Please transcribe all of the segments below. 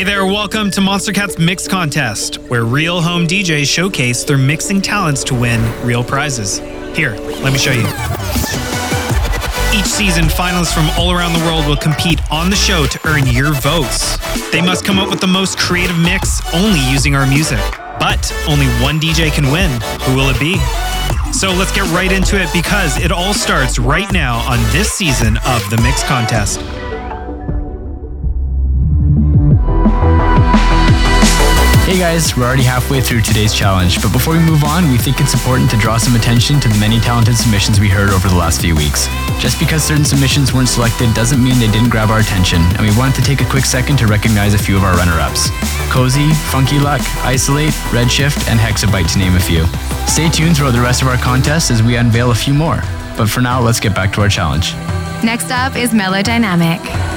Hey there, welcome to Monstercat's Mix Contest, where real home DJs showcase their mixing talents to win real prizes. Here, let me show you. Each season, finalists from all around the world will compete on the show to earn your votes. They must come up with the most creative mix only using our music. But only one DJ can win. Who will it be? So let's get right into it because it all starts right now on this season of the Mix Contest. Hey guys, we're already halfway through today's challenge, but before we move on, we think it's important to draw some attention to the many talented submissions we heard over the last few weeks. Just because certain submissions weren't selected doesn't mean they didn't grab our attention, and we wanted to take a quick second to recognize a few of our runner-ups. Cozy, Funky Luck, Isolate, Redshift, and Hexabyte to name a few. Stay tuned throughout the rest of our contest as we unveil a few more. But for now, let's get back to our challenge. Next up is Melodynamic.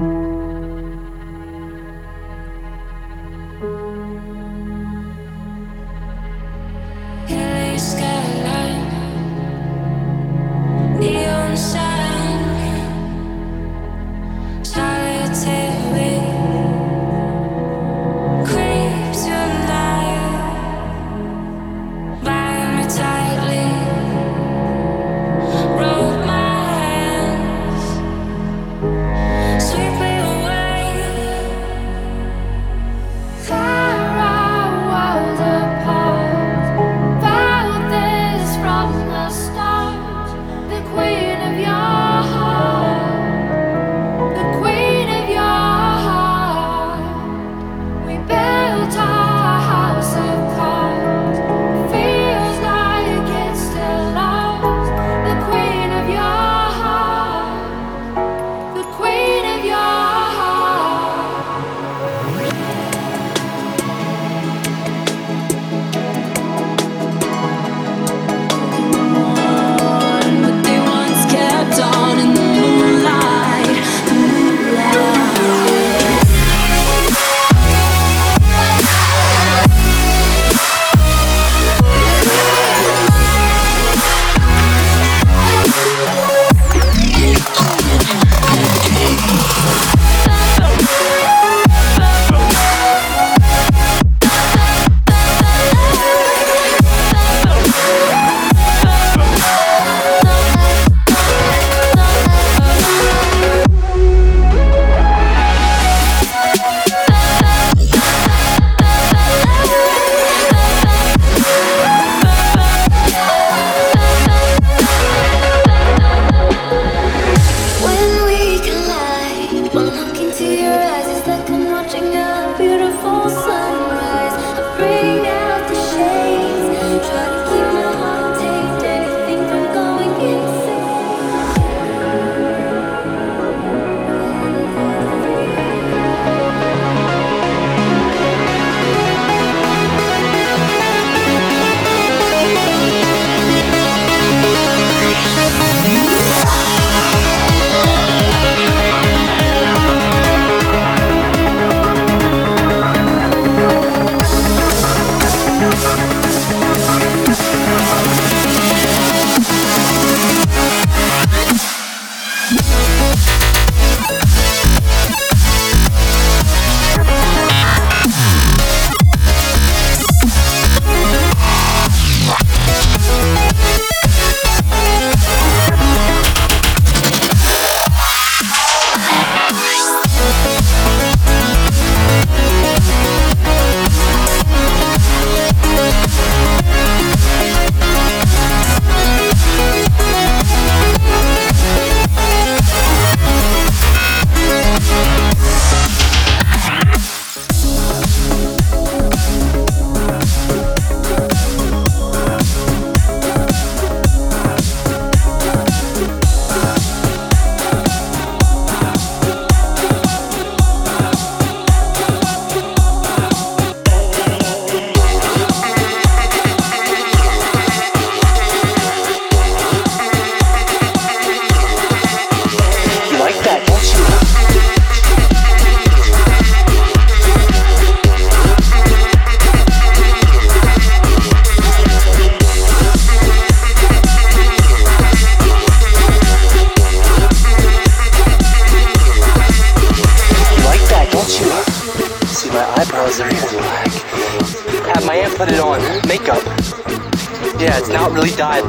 Tightly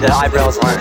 the eyebrows aren't.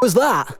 was that?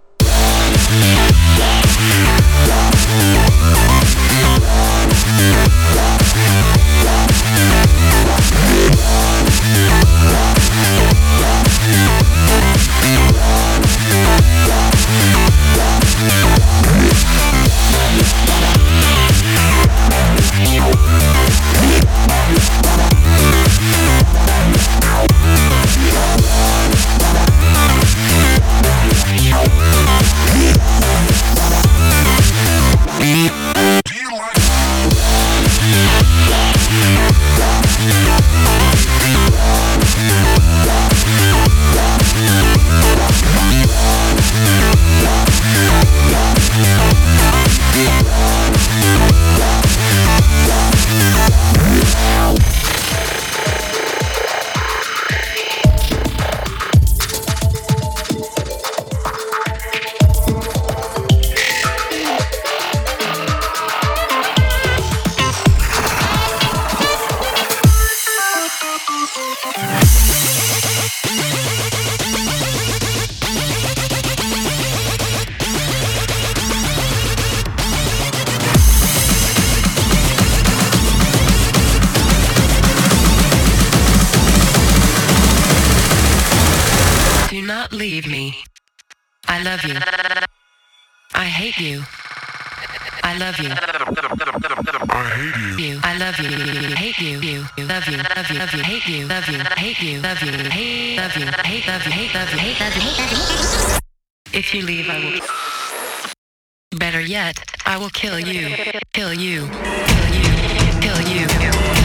If you leave, I will. Better yet, I will kill you. Kill you. Kill you. Kill you. begins.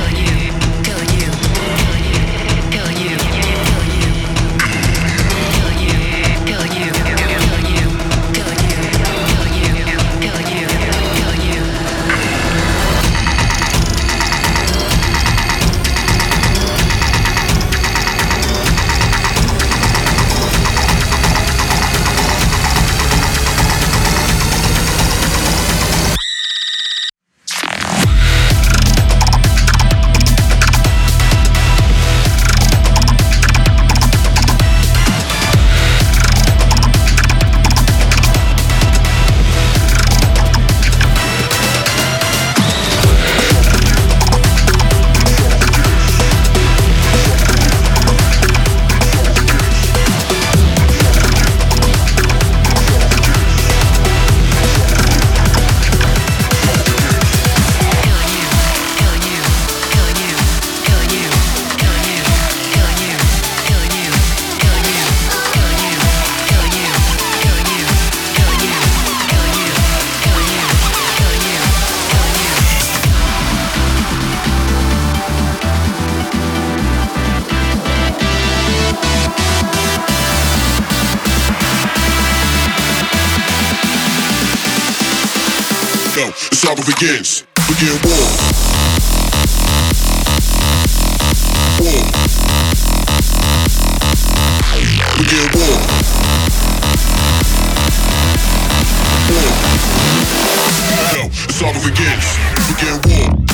Yo, the saga begins. Begin war.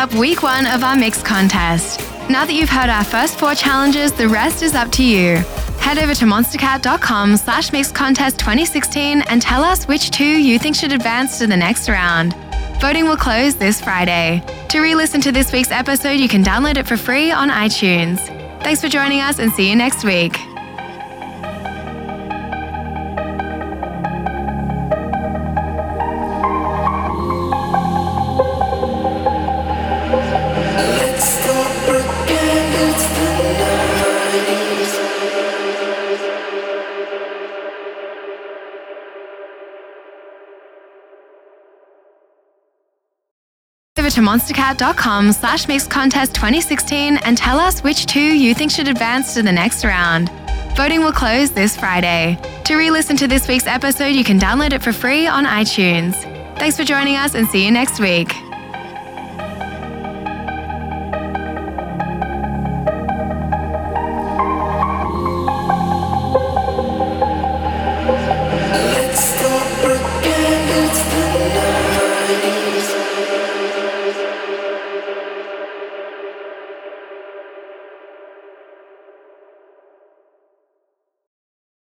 Up week one of our mix contest. Now that you've heard our first four challenges, the rest is up to you. Head over to monstercat.com slash mix contest 2016 and tell us which two you think should advance to the next round. Voting will close this Friday. To re-listen to this week's episode, you can download it for free on iTunes. Thanks for joining us and see you next week. To monstercat.com slash mix contest 2016 and tell us which two you think should advance to the next round. Voting will close this Friday. To re-listen to this week's episode, you can download it for free on iTunes. Thanks for joining us and see you next week.